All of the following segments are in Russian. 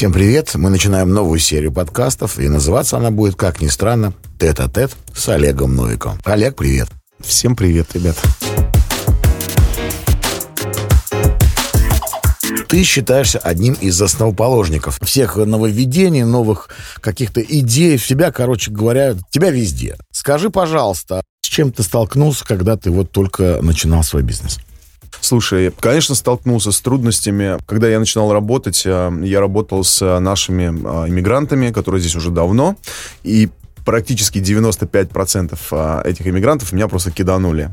Всем привет! Мы начинаем новую серию подкастов, и называться она будет, как ни странно, «Тет-а-тет» с Олегом Новиком. Олег, привет! Всем привет, ребят! Ты считаешься одним из основоположников всех нововведений, новых каких-то идей. В тебя, короче говоря, тебя везде. Скажи, пожалуйста, с чем ты столкнулся, когда ты вот только начинал свой бизнес? Слушай, конечно, столкнулся с трудностями. Когда я начинал работать, э, я работал с нашими э, иммигрантами, которые здесь уже давно, и практически 95% а, этих иммигрантов меня просто киданули.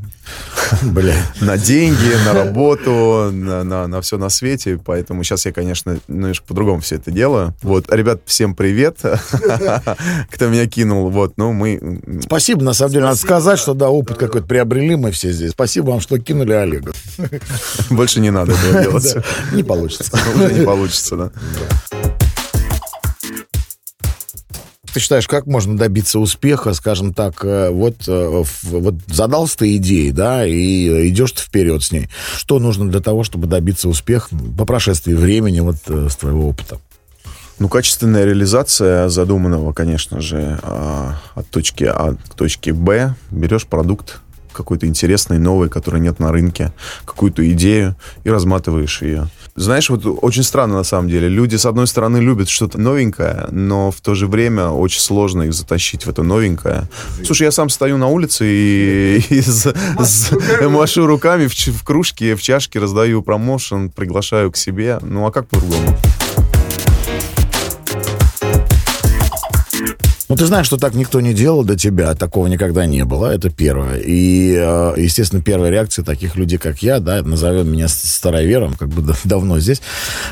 Бля. На деньги, на работу, на, на, на все на свете. Поэтому сейчас я, конечно, немножко по-другому все это делаю. Вот, ребят, всем привет, кто меня кинул. Вот, ну, мы... Спасибо, на самом деле, надо сказать, что, да, опыт какой-то приобрели мы все здесь. Спасибо вам, что кинули Олега. Больше не надо этого делать. Не получится. Уже не получится, да. Ты считаешь, как можно добиться успеха, скажем так, э, вот, э, вот задался ты идеей, да, и идешь ты вперед с ней. Что нужно для того, чтобы добиться успеха по прошествии времени, вот э, с твоего опыта? Ну, качественная реализация задуманного, конечно же, а, от точки А к точке Б. Берешь продукт, какой-то интересный, новый, который нет на рынке, какую-то идею и разматываешь ее. Знаешь, вот очень странно на самом деле. Люди, с одной стороны, любят что-то новенькое, но в то же время очень сложно их затащить в это новенькое. Слушай, я сам стою на улице и, и с, с, машу руками в, в кружке, в чашке, раздаю промоушен, приглашаю к себе. Ну, а как по-другому? Ну, ты знаешь, что так никто не делал до тебя, такого никогда не было, это первое. И, э, естественно, первая реакция таких людей, как я, да, назовем меня старовером, как бы давно здесь,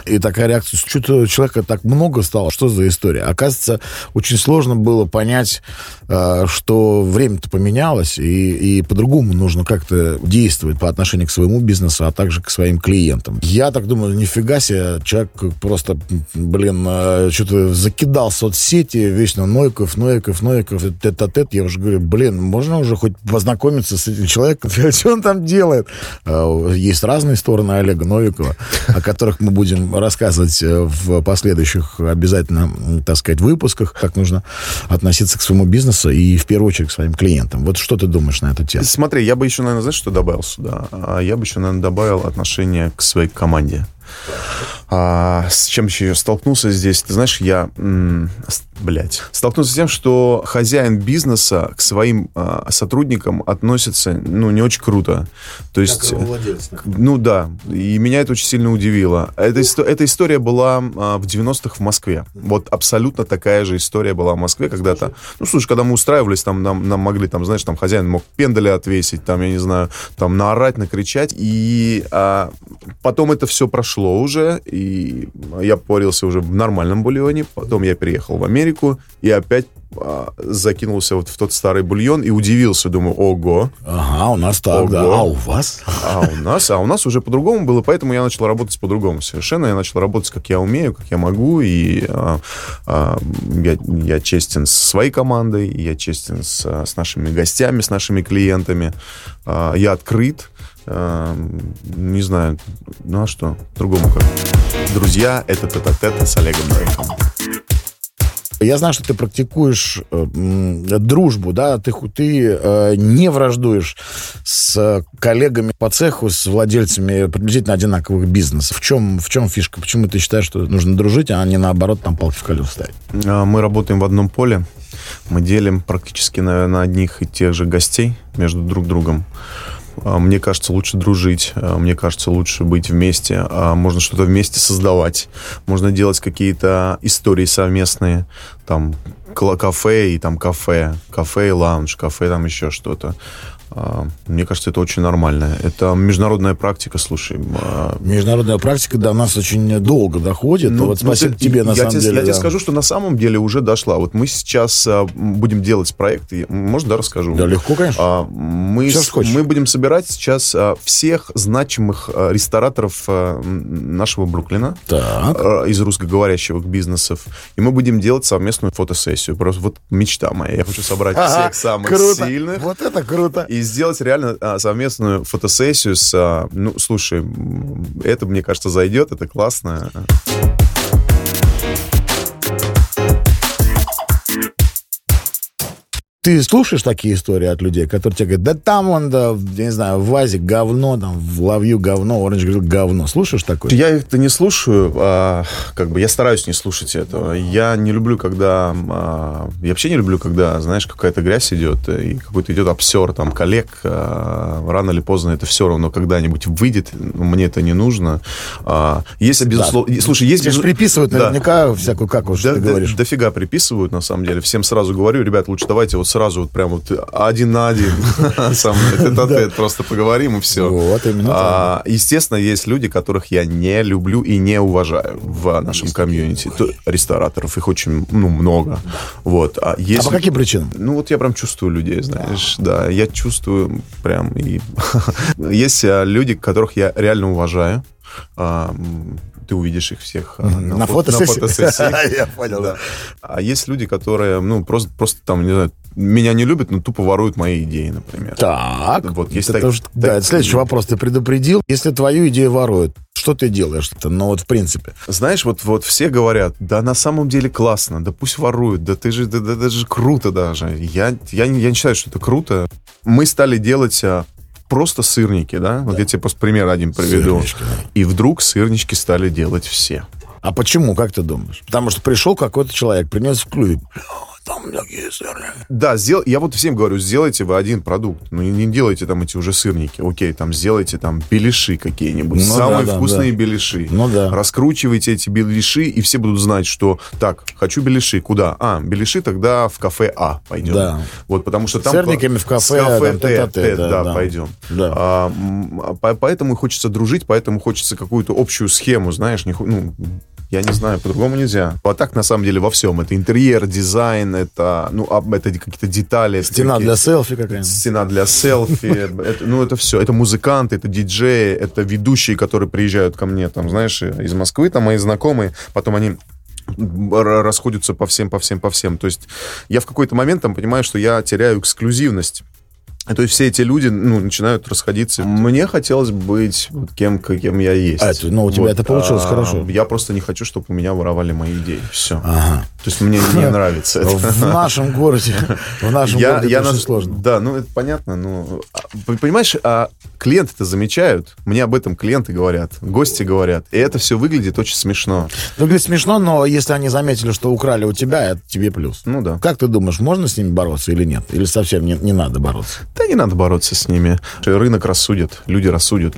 и такая реакция, что-то человека так много стало, что за история? Оказывается, очень сложно было понять, э, что время-то поменялось, и, и по-другому нужно как-то действовать по отношению к своему бизнесу, а также к своим клиентам. Я так думаю, нифига себе, человек просто, блин, э, что-то закидал соцсети, вечно нойку, Новиков, Новиков, Новиков, тет-а-тет, я уже говорю, блин, можно уже хоть познакомиться с этим человеком, что он там делает? А, есть разные стороны Олега Новикова, о которых мы будем рассказывать э, в последующих обязательно, так сказать, выпусках, как нужно относиться к своему бизнесу и в первую очередь к своим клиентам. Вот что ты думаешь на эту тему? Смотри, я бы еще, наверное, знаешь, что добавил сюда? А, я бы еще, наверное, добавил отношение к своей команде. А, с чем еще я столкнулся здесь? Ты знаешь, я, блядь, столкнулся с тем, что хозяин бизнеса к своим а, сотрудникам относится, ну, не очень круто. То есть, ну да, и меня это очень сильно удивило. Эта, эта история была а, в 90-х в Москве. Вот абсолютно такая же история была в Москве когда-то. Ну, слушай, когда мы устраивались, там нам, нам могли, там, знаешь, там хозяин мог пендали отвесить, там, я не знаю, там наорать, накричать. И а, потом это все прошло уже, и я порился уже в нормальном бульоне. Потом я переехал в Америку и опять а, закинулся вот в тот старый бульон и удивился, думаю, ого. Ага, у нас так, да. А у вас? А у нас, а у нас уже по-другому было, поэтому я начал работать по-другому совершенно. Я начал работать, как я умею, как я могу, и а, а, я, я честен с своей командой, я честен с, с нашими гостями, с нашими клиентами. А, я открыт, не знаю, ну а что, другому как. Друзья, это тет-а-тет с Олегом Новиком. Я знаю, что ты практикуешь э, дружбу, да, ты, ты э, не враждуешь с коллегами по цеху, с владельцами приблизительно одинаковых бизнесов. В чем, в чем фишка? Почему ты считаешь, что нужно дружить, а не наоборот там палки в колеса ставить? А, мы работаем в одном поле. Мы делим практически, наверное, одних и тех же гостей между друг другом. А, мне кажется, лучше дружить, а, мне кажется, лучше быть вместе, а, можно что-то вместе создавать, можно делать какие-то истории совместные, там, кафе и там кафе, кафе и лаунж, кафе там еще что-то. А, мне кажется, это очень нормально. Это международная практика, слушай. А, международная практика до нас очень долго доходит. Ну, вот ну, спасибо ну, тебе, на я самом тебе, деле. Я да. тебе скажу, что на самом деле уже дошла. Вот мы сейчас а, будем делать проект. И, может, да, расскажу? Да, легко, конечно. Мы, с, мы будем собирать сейчас всех значимых рестораторов нашего Бруклина. Так. Из русскоговорящих бизнесов. И мы будем делать совместную фотосессию. Просто вот мечта моя. Я хочу собрать всех самых круто. сильных. Вот это круто. И сделать реально а, совместную фотосессию с... А, ну, слушай, это, мне кажется, зайдет, это классно. Ты слушаешь такие истории от людей, которые тебе говорят, да там он, да, я не знаю, в вазе говно, там, в лавью говно, Оранж говорил говно. Слушаешь такое? Я это не слушаю, а, как бы я стараюсь не слушать этого. Я не люблю, когда... А, я вообще не люблю, когда, знаешь, какая-то грязь идет, и какой-то идет обсер там коллег. А, рано или поздно это все равно когда-нибудь выйдет. Мне это не нужно. А, если, безусловно... Да. Слушай, есть... Тебе приписывают да. наверняка всякую каку, что да, ты говоришь. Дофига приписывают, на самом деле. Всем сразу говорю, ребят, лучше давайте вот сразу вот прям вот один на один со мной. Просто поговорим и все. Вот, именно а, Естественно, есть люди, которых я не люблю и не уважаю в нашем комьюнити. Рестораторов, их очень ну, много. Вот. А, есть... а по каким причинам? Ну, вот я прям чувствую людей, знаешь. Да, я чувствую прям... И... есть а, люди, которых я реально уважаю а, ты увидишь их всех на, на, фотосессии. На фотосессии. Я понял, да. А есть люди, которые, ну, просто, просто там, не знаю, меня не любят, но тупо воруют мои идеи, например. Так. Вот есть это так, тоже, так, да, это следующий вопрос. Ты предупредил, если твою идею воруют, что ты делаешь? -то? Ну вот в принципе. Знаешь, вот, вот все говорят, да на самом деле классно, да пусть воруют, да ты же, да, да, да же круто даже. Я, я, я не считаю, что это круто. Мы стали делать а, просто сырники, да? Вот я тебе просто пример один приведу. Сырнички, да. И вдруг сырнички стали делать все. А почему, как ты думаешь? Потому что пришел какой-то человек, принес в клубе там такие сырники. Да, сдел... я вот всем говорю, сделайте вы один продукт. Ну, не, делайте там эти уже сырники. Окей, там сделайте там беляши какие-нибудь. Ну, Самые да, вкусные да. беляши. Ну да. Раскручивайте эти беляши, и все будут знать, что так, хочу беляши. Куда? А, беляши тогда в кафе А пойдем. Да. Вот, потому что там... Сырниками в кафе, кафе там, Т, Т, да, да, пойдем. Да. А, поэтому хочется дружить, поэтому хочется какую-то общую схему, знаешь, не, ну, я не знаю, по-другому нельзя. А так, на самом деле, во всем. Это интерьер, дизайн, это, ну, это какие-то детали. Стена для селфи какая-нибудь. Стена для селфи. Ну, это все. Это музыканты, это диджеи, это ведущие, которые приезжают ко мне, там, знаешь, из Москвы, там, мои знакомые. Потом они расходятся по всем, по всем, по всем. То есть я в какой-то момент там понимаю, что я теряю эксклюзивность. То есть все эти люди ну, начинают расходиться. Мне хотелось быть вот кем, кем я есть. А, это, ну, у тебя вот, это получилось а, хорошо. Я просто не хочу, чтобы у меня воровали мои идеи. Все. Ага. То есть мне не нравится это. В нашем городе, в нашем я, городе я это на... сложно. Да, ну это понятно. Ну, а, понимаешь, а клиенты это замечают. Мне об этом клиенты говорят, гости говорят. И это все выглядит очень смешно. Выглядит смешно, но если они заметили, что украли у тебя, это тебе плюс. Ну да. Как ты думаешь, можно с ними бороться или нет? Или совсем не, не надо бороться? Да не надо бороться с ними. Рынок рассудит, люди рассудят.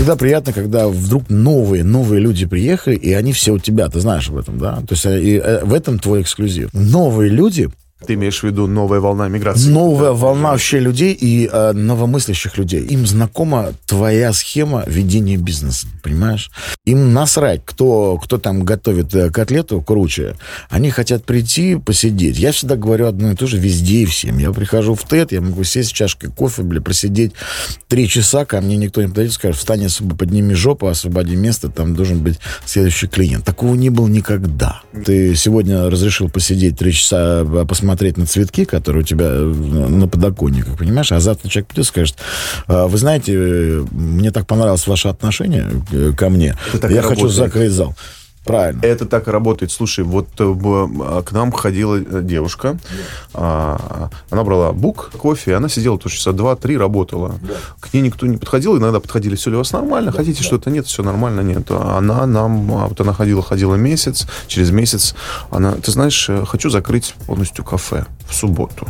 Всегда приятно, когда вдруг новые, новые люди приехали, и они все у тебя, ты знаешь об этом, да? То есть э, и, э, в этом твой эксклюзив. Новые люди ты имеешь в виду новая волна миграции? Новая да, волна вообще людей и э, новомыслящих людей. Им знакома твоя схема ведения бизнеса, понимаешь? Им насрать, кто, кто там готовит э, котлету круче. Они хотят прийти, посидеть. Я всегда говорю одно и то же везде и всем. Я прихожу в ТЭД, я могу сесть с чашкой кофе, бля, просидеть три часа, ко мне никто не подойдет, скажет, встань, подними жопу, освободи место, там должен быть следующий клиент. Такого не было никогда. Ты сегодня разрешил посидеть три часа, э, посмотреть смотреть на цветки, которые у тебя э, на подоконниках, понимаешь? А завтра человек придет и скажет, «А, вы знаете, э, мне так понравилось ваше отношение э, ко мне, я хочу закрыть зал. Правильно. Это так и работает. Слушай, вот э, к нам ходила э, девушка, да. она брала бук, кофе, она сидела тоже часа два-три, работала. Да. К ней никто не подходил, иногда подходили, все ли у вас нормально, да, хотите что-то, нет, все нормально, нет. Она нам, а вот она ходила, ходила месяц, через месяц она, ты знаешь, э, хочу закрыть полностью кафе в субботу.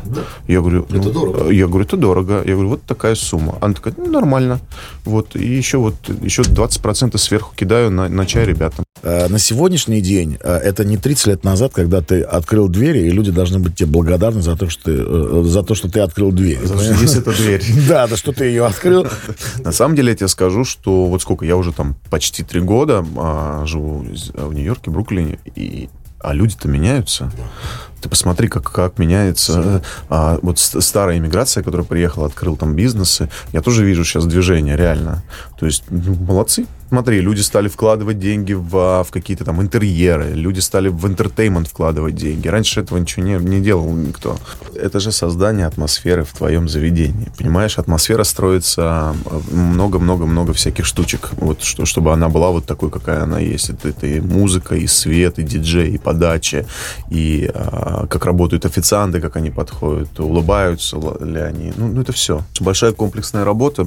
Я говорю, это ну, дорого. Я говорю, это дорого. Я говорю, вот такая сумма. Она такая, ну, нормально. Вот, и еще вот, еще 20% сверху кидаю на, на чай ребятам. На сегодняшний день э, это не 30 лет назад, когда ты открыл двери, и люди должны быть тебе благодарны за то, что ты, э, за то, что ты открыл дверь. За что есть эта дверь. Да, да, что ты ее открыл. На самом деле я тебе скажу, что вот сколько, я уже там почти три года а, живу в Нью-Йорке, Бруклине, и а люди-то меняются. Ты посмотри, как, как меняется а, вот старая иммиграция, которая приехала, открыл там бизнесы. Я тоже вижу сейчас движение, реально. То есть, ну, молодцы. Смотри, люди стали вкладывать деньги в, а, в какие-то там интерьеры, люди стали в интертеймент вкладывать деньги. Раньше этого ничего не, не делал никто. Это же создание атмосферы в твоем заведении. Понимаешь, атмосфера строится много-много-много всяких штучек, вот, что, чтобы она была вот такой, какая она есть. Это, это и музыка, и свет, и диджей, и подача, и а, как работают официанты, как они подходят, улыбаются ли они. Ну, ну это все. Большая комплексная работа.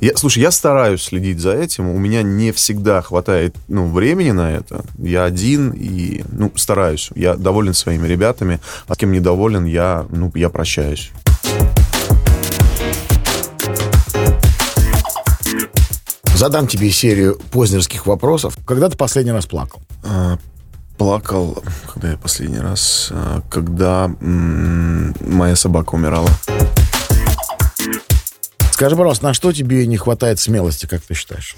Я, слушай, я стараюсь следить за этим. У меня не всегда хватает ну, времени на это. Я один и ну, стараюсь. Я доволен своими ребятами. А с кем недоволен, я, ну, я прощаюсь. Задам тебе серию познерских вопросов. Когда ты последний раз плакал? Плакал, когда я последний раз, а, когда м- моя собака умирала. Скажи, пожалуйста, на что тебе не хватает смелости, как ты считаешь?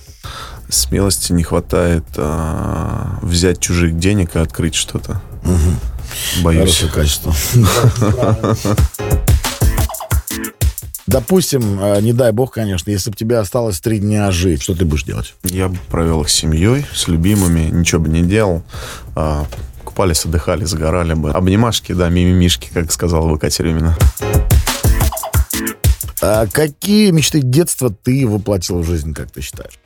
Смелости не хватает а, взять чужих денег и открыть что-то. Угу. Боюсь. Хорошее качество. Допустим, а, не дай бог, конечно, если бы тебе осталось три дня жить, что ты будешь делать? Я бы провел их с семьей, с любимыми, ничего бы не делал. А, купались, отдыхали, загорали бы. Обнимашки, да, мимимишки, как сказала бы Катя Рюмина. А какие мечты детства ты воплотил в жизнь, как ты считаешь?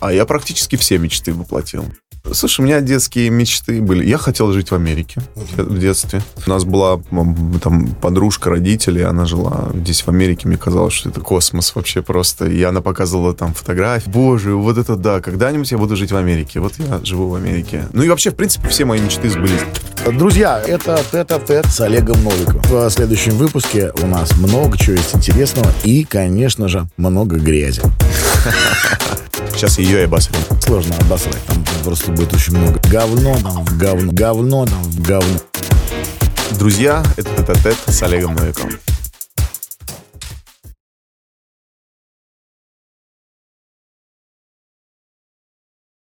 А я практически все мечты воплотил. Слушай, у меня детские мечты были. Я хотел жить в Америке в детстве. У нас была там подружка родителей, она жила здесь в Америке. Мне казалось, что это космос вообще просто. И она показывала там фотографии. Боже, вот это да, когда-нибудь я буду жить в Америке. Вот я живу в Америке. Ну и вообще, в принципе, все мои мечты сбылись. Друзья, это тет-а-тет с Олегом Новиком. В следующем выпуске у нас много чего есть интересного и, конечно же, много грязи. Сейчас ее и обосрем. Сложно обосрать. Там просто будет очень много. Говно говно. Говно говно. Друзья, это тет-а-тет с Олегом Новиком.